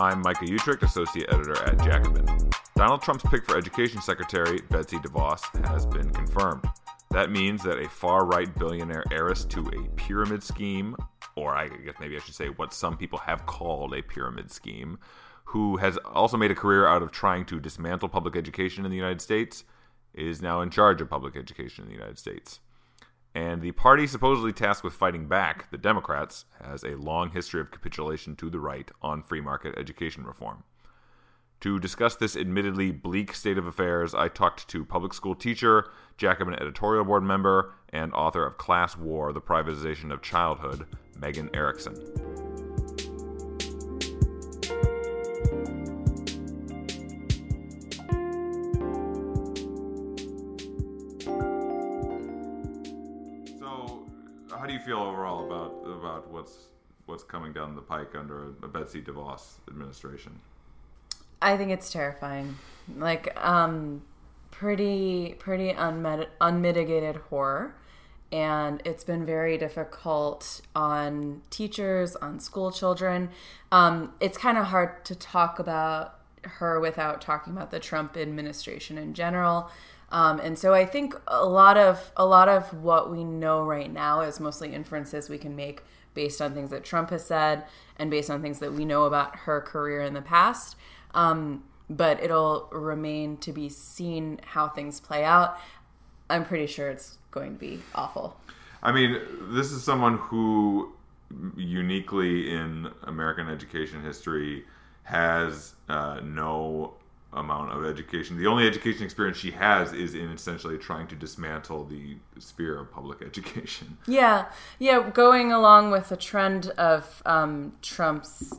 I'm Micah Uetricht, Associate Editor at Jacobin. Donald Trump's pick for Education Secretary, Betsy DeVos, has been confirmed. That means that a far right billionaire heiress to a pyramid scheme, or I guess maybe I should say what some people have called a pyramid scheme, who has also made a career out of trying to dismantle public education in the United States, is now in charge of public education in the United States. And the party supposedly tasked with fighting back, the Democrats, has a long history of capitulation to the right on free market education reform. To discuss this admittedly bleak state of affairs, I talked to public school teacher, Jacobin editorial board member, and author of Class War The Privatization of Childhood, Megan Erickson. What's what's coming down the pike under a Betsy DeVos administration? I think it's terrifying. Like, um, pretty, pretty unmet- unmitigated horror. And it's been very difficult on teachers, on school children. Um, it's kind of hard to talk about her without talking about the Trump administration in general. Um, and so I think a lot of a lot of what we know right now is mostly inferences we can make based on things that Trump has said and based on things that we know about her career in the past. Um, but it'll remain to be seen how things play out. I'm pretty sure it's going to be awful. I mean, this is someone who uniquely in American education history has uh, no amount of education. The only education experience she has is in essentially trying to dismantle the sphere of public education. Yeah, yeah, going along with the trend of um, Trump's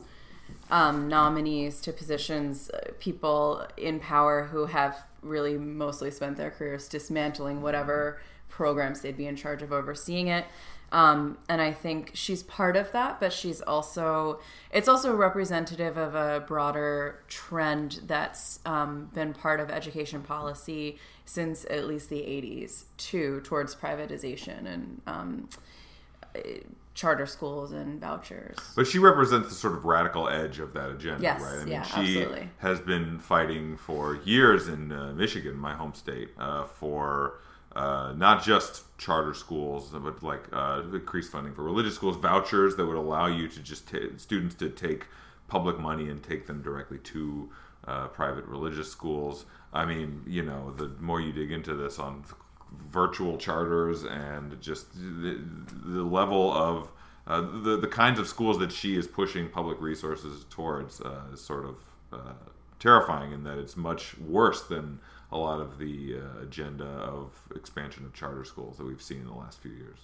um, nominees to positions, uh, people in power who have really mostly spent their careers dismantling whatever programs they'd be in charge of overseeing it. Um, and I think she's part of that, but she's also, it's also representative of a broader trend that's um, been part of education policy since at least the 80s, too, towards privatization and um, charter schools and vouchers. But she represents the sort of radical edge of that agenda, Yes, right? I mean, yeah, she absolutely. has been fighting for years in uh, Michigan, my home state, uh, for uh, not just charter schools, but like uh, increased funding for religious schools, vouchers that would allow you to just ta students to take public money and take them directly to uh, private religious schools. I mean, you know, the more you dig into this on virtual charters and just the, the level of uh, the the kinds of schools that she is pushing public resources towards uh, is sort of uh, terrifying in that it's much worse than a lot of the uh, agenda of expansion of charter schools that we've seen in the last few years.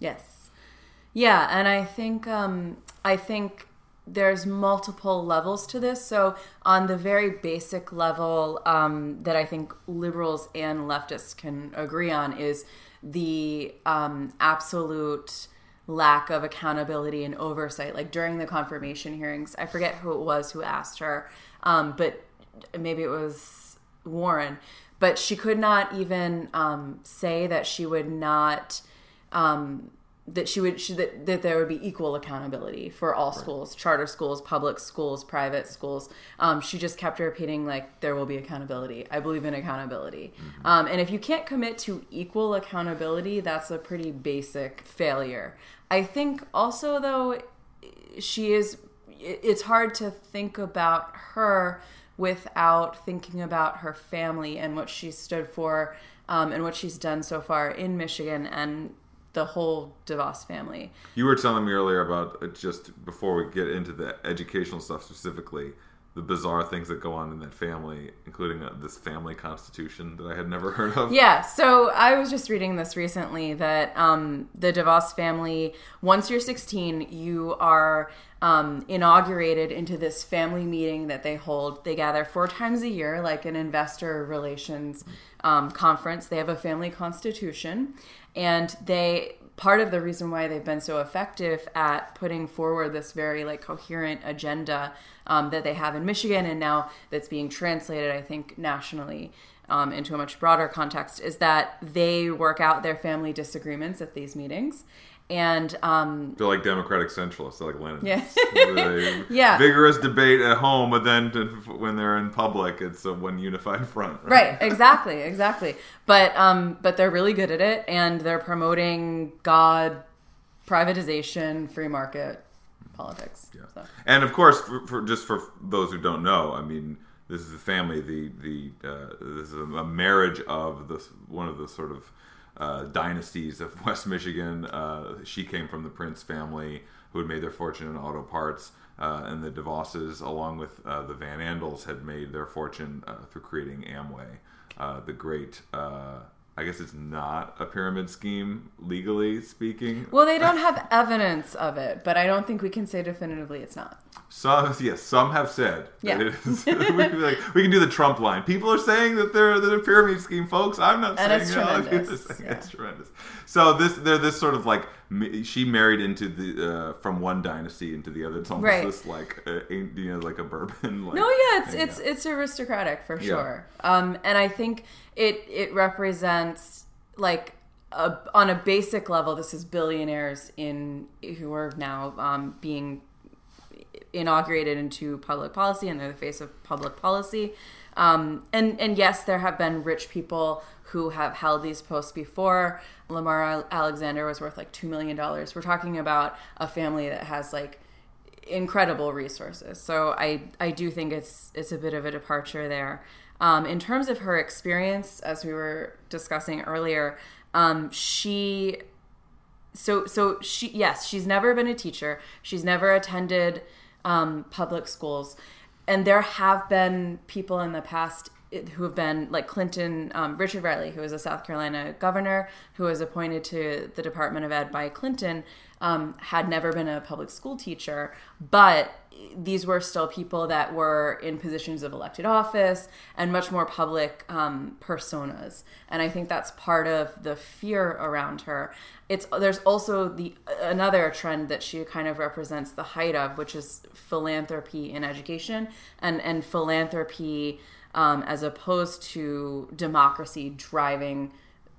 Yes. Yeah, and I think um, I think there's multiple levels to this. So on the very basic level um, that I think liberals and leftists can agree on is the um, absolute lack of accountability and oversight. Like during the confirmation hearings, I forget who it was who asked her, um, but maybe it was Warren, but she could not even um, say that she would not. That she would she, that, that there would be equal accountability for all schools charter schools public schools private schools. Um, she just kept repeating like there will be accountability. I believe in accountability. Um, and if you can't commit to equal accountability that's a pretty basic failure. I think also though she is it's hard to think about her without thinking about her family and what she stood for um, and what she's done so far in michigan and the whole DeVos family. You were telling me earlier about uh, just before we get into the educational stuff specifically, the bizarre things that go on in that family, including uh, this family constitution that I had never heard of. Yeah, so I was just reading this recently that um, the DeVos family, once you're 16, you are um, inaugurated into this family meeting that they hold. They gather four times a year, like an investor relations um, conference. They have a family constitution, and they part of the reason why they've been so effective at putting forward this very like coherent agenda um, that they have in Michigan and now that's being translated, I think, nationally um, into a much broader context is that they work out their family disagreements at these meetings And um, They're like democratic centralists. They're like Lenin. Yeah. Yeah. Vigorous debate at home, but then when they're in public, it's a one unified front. right, exactly, exactly. But um, but they're really good at it, and they're promoting God, privatization, free market politics. So. And of course, for, for just for those who don't know, I mean, this is a family. The the uh, this is a marriage of the one of the sort of uh, dynasties of West Michigan. Uh, she came from the Prince family, who had made their fortune in auto parts, uh, and the DeVosses, along with uh, the Van Andels, had made their fortune uh, through creating Amway, the great. I guess it's not a pyramid scheme, legally speaking. Well, they don't have evidence of it, but I don't think we can say definitively it's not. Some, yes, some have said. Yeah. That it is, we, can be like, we can do the Trump line. People are saying that they're they're a pyramid scheme, folks. I'm not And saying it's it. Other people are tremendous, saying yeah. It's tremendous. So this they're this sort of like she married into the uh, from one dynasty into the other. It's almost Right. this like uh, you know like a bourbon. Like, No, yeah, it's it's yeah. it's aristocratic for Yeah. sure. Um, and I think it it represents like a, on a basic level, this is billionaires in who are now um, being inaugurated into public policy and they're the face of public policy. Um, and and yes, there have been rich people who have held these posts before. Lamar Alexander was worth like two million dollars. We're talking about a family that has like incredible resources. So I I do think it's it's a bit of a departure there. Um, in terms of her experience, as we were discussing earlier, um, she so so she yes she's never been a teacher she's never attended um, public schools and there have been people in the past who have been like clinton um, richard riley who was a south carolina governor who was appointed to the department of ed by clinton um, had never been a public school teacher but these were still people that were in positions of elected office and much more public um, personas. And i think that's part of the fear around her. It's there's also the another trend that she kind of represents the height of which is philanthropy in education and and philanthropy um, as opposed to democracy driving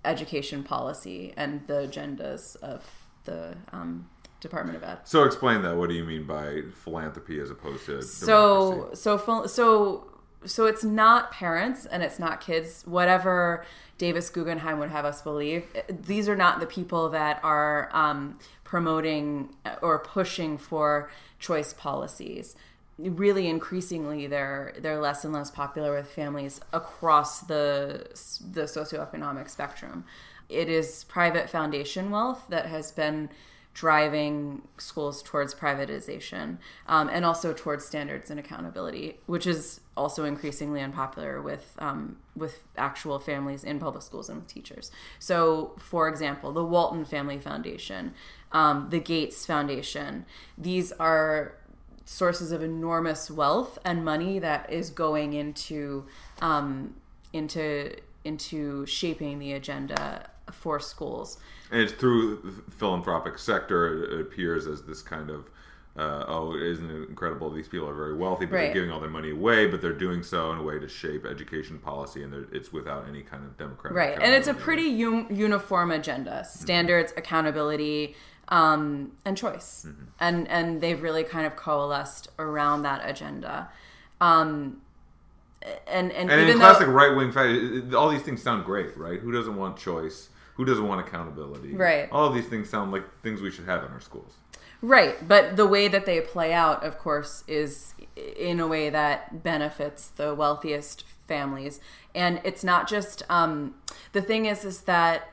education policy and the agendas of the um, department of ed So explain that. What do you mean by philanthropy as opposed to so democracy? so so so it's not parents and it's not kids whatever davis guggenheim would have us believe these are not the people that are um, promoting or pushing for choice policies really increasingly they're they're less and less popular with families across the the socioeconomic spectrum it is private foundation wealth that has been driving schools towards privatization um, and also towards standards and accountability, which is also increasingly unpopular with um, with actual families in public schools and with teachers. So, for example, the Walton Family Foundation, um, the Gates Foundation, these are sources of enormous wealth and money that is going into um, into into shaping the agenda for schools. And it's through the philanthropic sector. It appears as this kind of, uh, oh, isn't it incredible? These people are very wealthy, but Right. they're giving all their money away, but they're doing so in a way to shape education policy, and it's without any kind of democratic. Right, and it's a pretty un- uniform agenda: standards, accountability, um, and choice. And and they've really kind of coalesced around that agenda. Um, and and, And even in though classic right wing fashion, all these things sound great, right? Who doesn't want choice? Who doesn't want accountability? Right. All of these things sound like things we should have in our schools. Right, but the way that they play out, of course, is in a way that benefits the wealthiest families, and it's not just. Um, the thing is, is that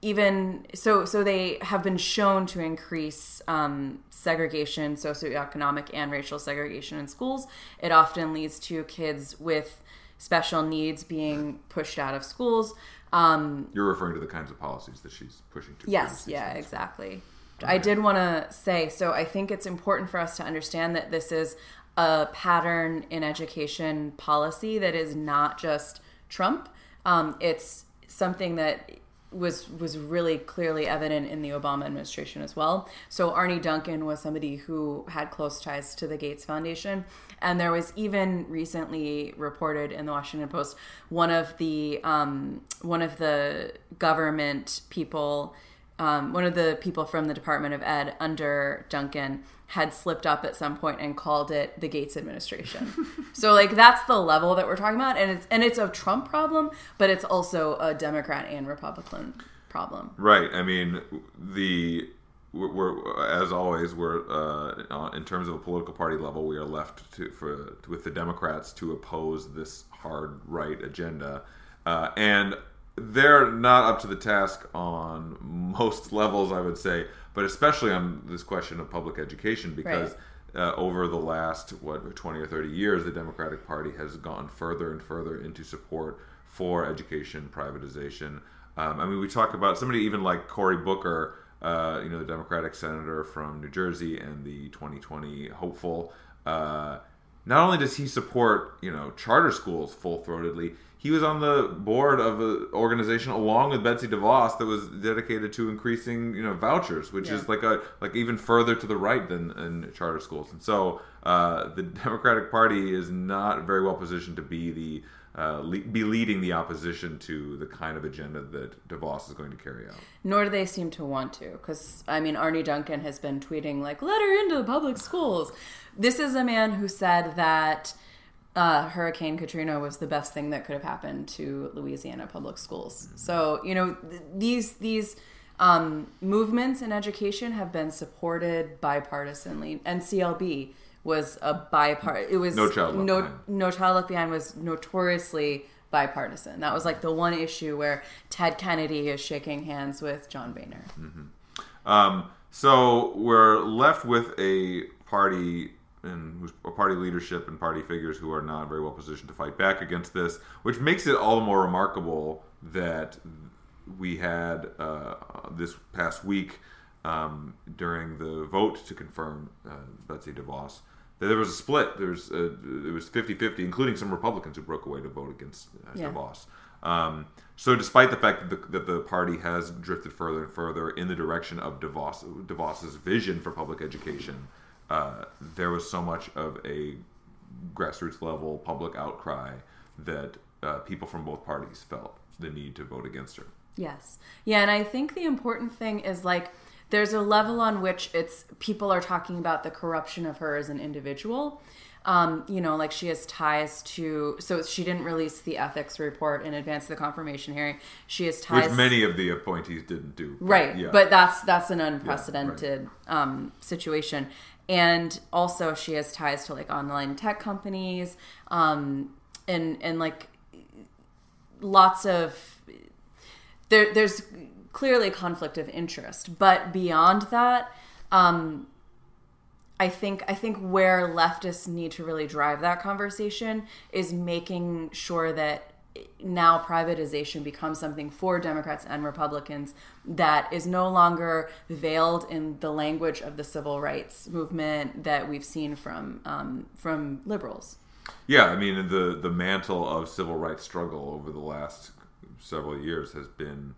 even so, so they have been shown to increase um, segregation, socioeconomic and racial segregation in schools. It often leads to kids with special needs being pushed out of schools. Um, You're referring to the kinds of policies that she's pushing to. Yes, yeah, things. exactly. I did want to say so I think it's important for us to understand that this is a pattern in education policy that is not just Trump. Um, it's something that was was really clearly evident in the Obama administration as well. So Arne Duncan was somebody who had close ties to the Gates Foundation, and there was even recently reported in the Washington Post one of the um, one of the government people um, one of the people from the Department of Ed under Duncan had slipped up at some point and called it the Gates administration. so like that's the level that we're talking about, and it's and it's a Trump problem, but it's also a Democrat and Republican problem. Right. I mean, the we're, as always we're uh, in terms of a political party level, we are left to for with the Democrats to oppose this hard right agenda, uh, and they're not up to the task on most levels, I would say, but especially on this question of public education because. Right. Uh, over the last what 20 or 30 years the democratic party has gone further and further into support for education privatization um, i mean we talk about somebody even like cory booker uh, you know the democratic senator from new jersey and the 2020 hopeful uh, not only does he support you know charter schools full-throatedly he was on the board of an organization along with Betsy DeVos that was dedicated to increasing, you know, vouchers, which yeah. is like a like even further to the right than in charter schools. And so uh, the Democratic Party is not very well positioned to be the uh, le- be leading the opposition to the kind of agenda that DeVos is going to carry out. Nor do they seem to want to, because I mean, Arne Duncan has been tweeting like, "Let her into the public schools." This is a man who said that uh, Hurricane Katrina was the best thing that could have happened to Louisiana public schools. So you know th- these these um, movements in education have been supported bipartisanly. NCLB was a bipartisan. It was no child left no behind. no child left behind was notoriously bipartisan. That was like the one issue where Ted Kennedy is shaking hands with John Boehner. Mm-hmm. Um, so we're left with a party and who's party leadership and party figures who are not very well positioned to fight back against this, which makes it all the more remarkable that we had uh, this past week um, during the vote to confirm uh, Betsy DeVos that there was a split. There's it was 50-50, including some Republicans who broke away to vote against uh, yeah. DeVos. Um, so, despite the fact that the, that the, party has drifted further and further in the direction of DeVos, DeVos's vision for public education, uh, there was so much of a grassroots level public outcry that uh, people from both parties felt the need to vote against her. Yes. Yeah, and I think the important thing is like there's a level on which it's people are talking about the corruption of her as an individual. Um, you know, like she has ties to, so she didn't release the ethics report in advance of the confirmation hearing. She has ties, which many of the appointees didn't do, but right? Yeah. But that's that's an unprecedented yeah, right. um, situation, and also she has ties to like online tech companies um, and and like lots of there there's clearly a conflict of interest. But beyond that um, I think I think where leftists need to really drive that conversation is making sure that now privatization becomes something for Democrats and Republicans that is no longer veiled in the language of the civil rights movement that we've seen from um, from liberals. Yeah, I mean the the mantle of civil rights struggle over the last several years has been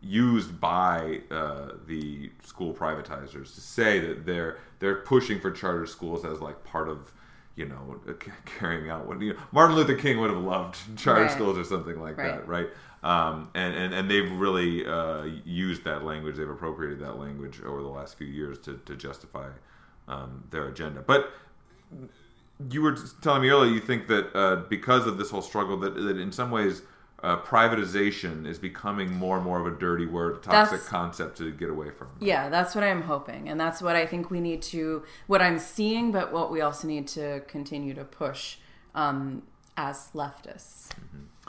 used by uh, the school privatizers to say that they're they're pushing for charter schools as like part of you know, carrying out what you know, Martin Luther King would have loved charter right. schools or something like right. that, right? Um, and, and and they've really uh, used that language. They've appropriated that language over the last few years to to justify um, their agenda. But you were telling me earlier, you think that uh, because of this whole struggle, that, that in some ways uh, privatization is becoming more and more of a dirty word, toxic that's, concept to get away from. Yeah, that's what I'm hoping, and that's what I think we need to, what I'm seeing, but what we also need to continue to push um, as leftists. Mm-hmm.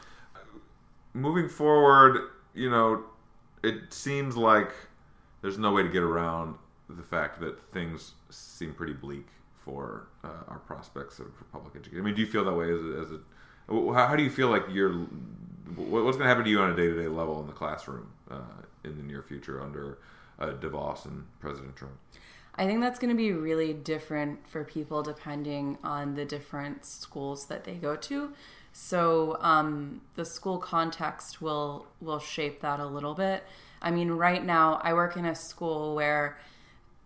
Moving forward, you know, it seems like there's no way to get around the fact that things seem pretty bleak for uh, our prospects of public education. I mean, do you feel that way as a, as a how, do you feel like you're what's going to happen to you on a day to day level in the classroom uh, in the near future under uh, DeVos and President Trump? I think that's going to be really different for people depending on the different schools that they go to. So um, the school context will will shape that a little bit. I mean, right now I work in a school where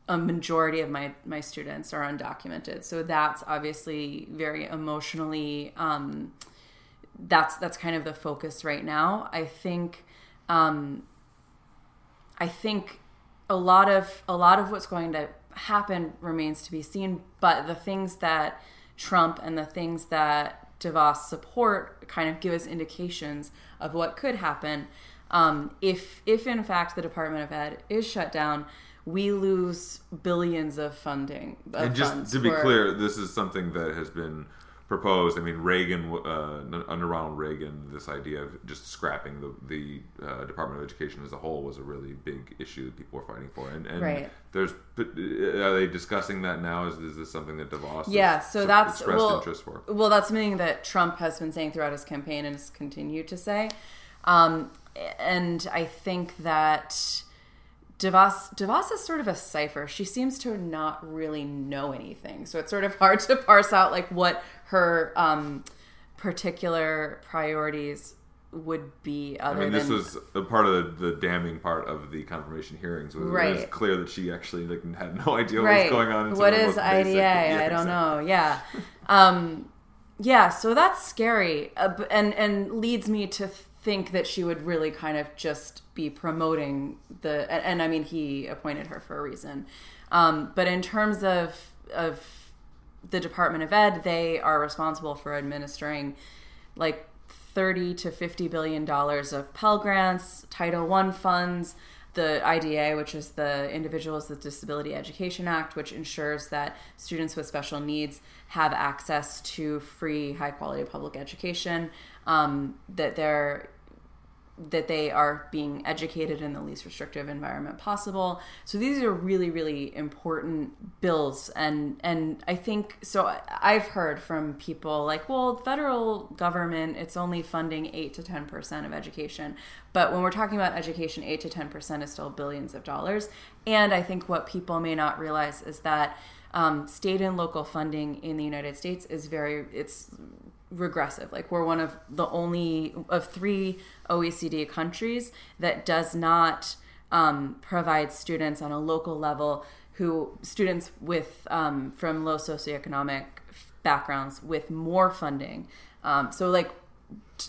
a majority of my my students are undocumented, so that's obviously very emotionally. Um, that's that's kind of the focus right now. I think um, I think a lot of a lot of what's going to happen remains to be seen. But the things that Trump and the things that DeVos support kind of give us indications of what could happen um, if if in fact the Department of Ed is shut down. We lose billions of funding. Of and just to be for- clear, this is something that has been proposed. I mean, Reagan uh, under Ronald Reagan, this idea of just scrapping the the uh, Department of Education as a whole was a really big issue that people were fighting for. And, and Right. there's uh, are they discussing that now? Is, is this something that DeVos Yeah, so that's expressed well, interest for? well, that's something that Trump has been saying throughout his campaign and has continued to say. Um, and I think that DeVos DeVos is sort of a cipher. She seems to not really know anything, so it's sort of hard to parse out like what her um, particular priorities would be. Other than. I mean, this than was a part of the, the damning part of the confirmation hearings. Was It was clear that she actually like, had no idea what right. was going on. What the IDA? Yeah, I don't exactly. know. Yeah, um, yeah. So that's scary, uh, and and leads me to think that she would really kind of just be promoting the. And, and I mean, he appointed her for a reason. Um, but in terms of of the Department of Ed, they are responsible for administering like 30 to 50 billion dollars of Pell grants, Title I funds, the IDA, which is the Individuals with Disability Education Act, which ensures that students with special needs have access to free, high quality public education, um, that they're that they are being educated in the least restrictive environment possible. So these are really, really important bills, and and I think so. I've heard from people like, well, federal government it's only funding eight to ten percent of education, but when we're talking about education, eight to ten percent is still billions of dollars. And I think what people may not realize is that um, state and local funding in the United States is very it's regressive. Like we're one of the only of three OECD countries that does not um, provide students on a local level who students with um, from low socioeconomic backgrounds with more funding. Um, so like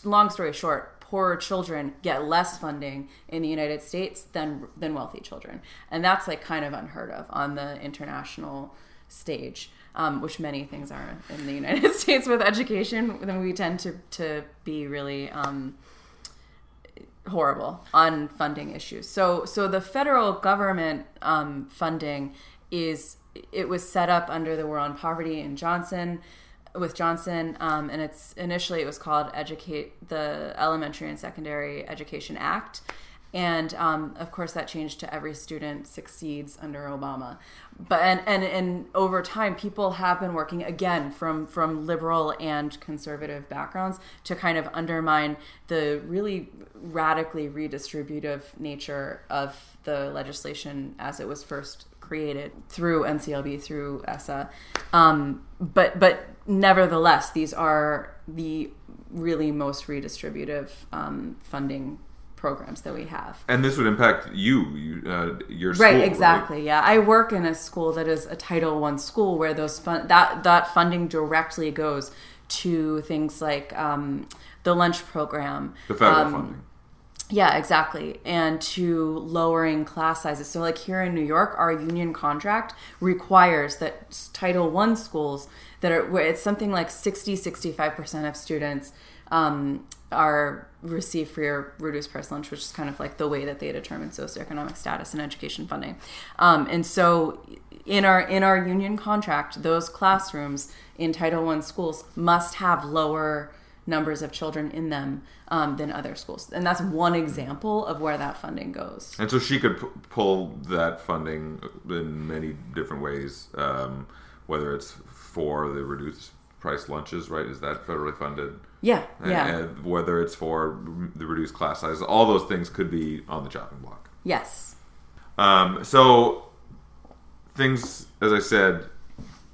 long story short, poorer children get less funding in the United States than than wealthy children, and that's like kind of unheard of on the international stage, um, which many things are in the United States with education. Then we tend to to be really um, horrible on funding issues. So so the federal government um, funding is it was set up under the War on Poverty in Johnson with Johnson, um, and it's initially it was called Educate the Elementary and Secondary Education Act, and um, of course that changed to Every Student Succeeds under Obama. But and, and and over time, people have been working again from from liberal and conservative backgrounds to kind of undermine the really radically redistributive nature of the legislation as it was first created through NCLB through ESSA. Um, but but nevertheless, these are the really most redistributive um, funding programs that we have. And this would impact you, you uh, your Right, school, exactly. Yeah, I work in a school that is a Title One school where those fun- that that funding directly goes to things like um, the lunch program, The federal um, funding. yeah, exactly. And to lowering class sizes. So, like here in New York, our union contract requires that Title One schools that are where it's something like 60, 65% of students um, are receive free or reduced price lunch, which is kind of like the way that they determine socioeconomic status and education funding. Um, and so, in our in our union contract, those classrooms in Title One schools must have lower numbers of children in them um, than other schools, and that's one example of where that funding goes. And so she could p- pull that funding in many different ways, um, whether it's for the reduced price lunches, right? Is that federally funded? Yeah, yeah, And whether it's for the reduced class sizes, all those things could be on the chopping block. yes, Um, so things, as I said,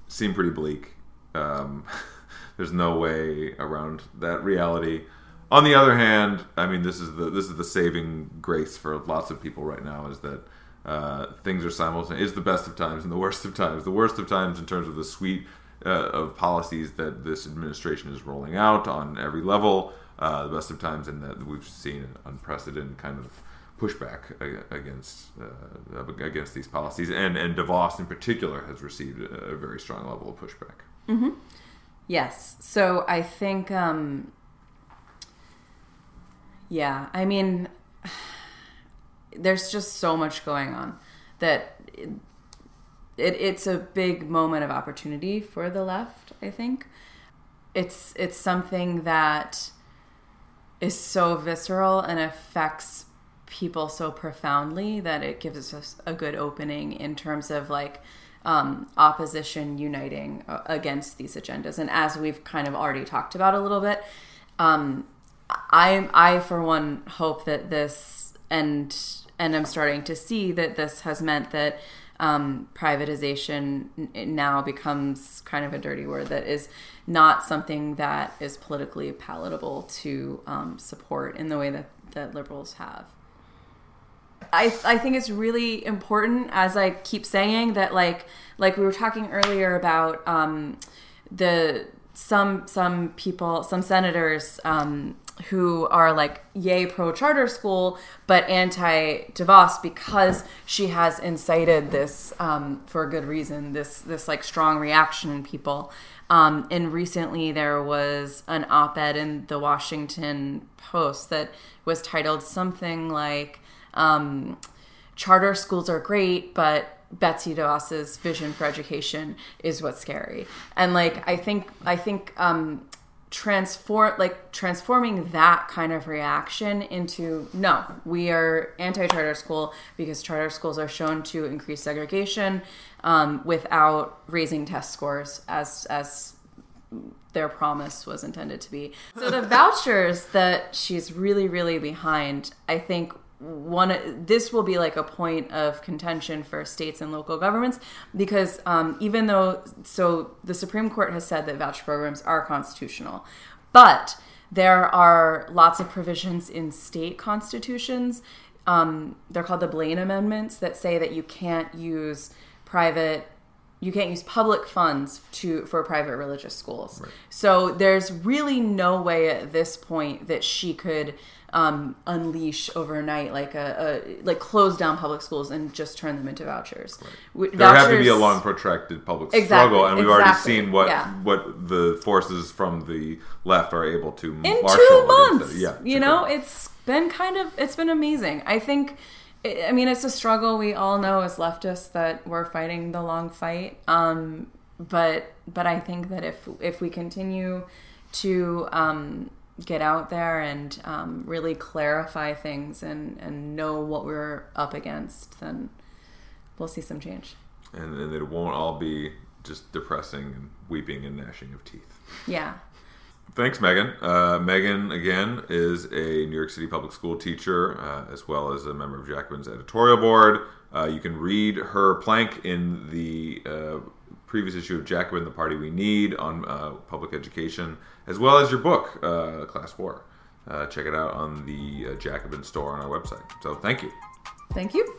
seem pretty bleak. Um, there's no way around that reality. On the other hand, I mean, this is the this is the saving grace for lots of people right now is that uh, things are simultaneous. It's the best of times and the worst of times. The worst of times in terms of the suite uh, of policies that this administration is rolling out on every level. Uh, the best of times and that we've seen an unprecedented kind of pushback against uh, against these policies, and and DeVos in particular has received a very strong level of pushback. Mm-hmm. Yes, so I think, um, yeah, I mean, there's just so much going on that it, it, it's a big moment of opportunity for the left. I think it's it's something that is so visceral and affects people so profoundly that it gives us a good opening in terms of like um, opposition uniting uh, against these agendas. And as we've kind of already talked about a little bit, um, I I for one hope that this and and I'm starting to see that this has meant that um, privatization now becomes kind of a dirty word that is not something that is politically palatable to um, support in the way that, that liberals have. I, I think it's really important, as I keep saying, that like like we were talking earlier about um, the some some people, some senators um, who are like yay pro charter school but anti DeVos because she has incited this um, for a good reason this this like strong reaction in people. Um, and recently there was an op-ed in the Washington Post that was titled something like um, "Charter schools are great, but." Betsy DeVos's vision for education is what's scary, and like I think I think um, transform like transforming that kind of reaction into no we are anti-charter school because charter schools are shown to increase segregation um, without raising test scores as as their promise was intended to be. So the vouchers that she's really really behind i think one this will be like a point of contention for states and local governments because um, even though so the supreme court has said that voucher programs are constitutional but there are lots of provisions in state constitutions um, they're called the blaine amendments that say that you can't use private you can't use public funds to for private religious schools right. so there's really no way at this point that she could um, unleash overnight, like a, a, like close down public schools and just turn them into vouchers. Right. There vouchers, have to be a long, protracted public exactly, struggle, and we've exactly, already seen what yeah. what the forces from the left are able to in two months. Yeah, you know, it's been kind of it's been amazing. I think. I mean, it's a struggle we all know as leftists that we're fighting the long fight. Um, but but I think that if if we continue to um, get out there and um, really clarify things and, and know what we're up against, then we'll see some change. And, and it won't all be just depressing and weeping and gnashing of teeth. Yeah. Thanks, Megan. Uh, Megan, again, is a New York City public school teacher uh, as well as a member of Jacobin's editorial board. Uh, you can read her plank in the uh, previous issue of Jacobin, The Party We Need on uh, public education, as well as your book, uh, Class War. Check it out on the Jacobin store on our website. So thank you. Thank you.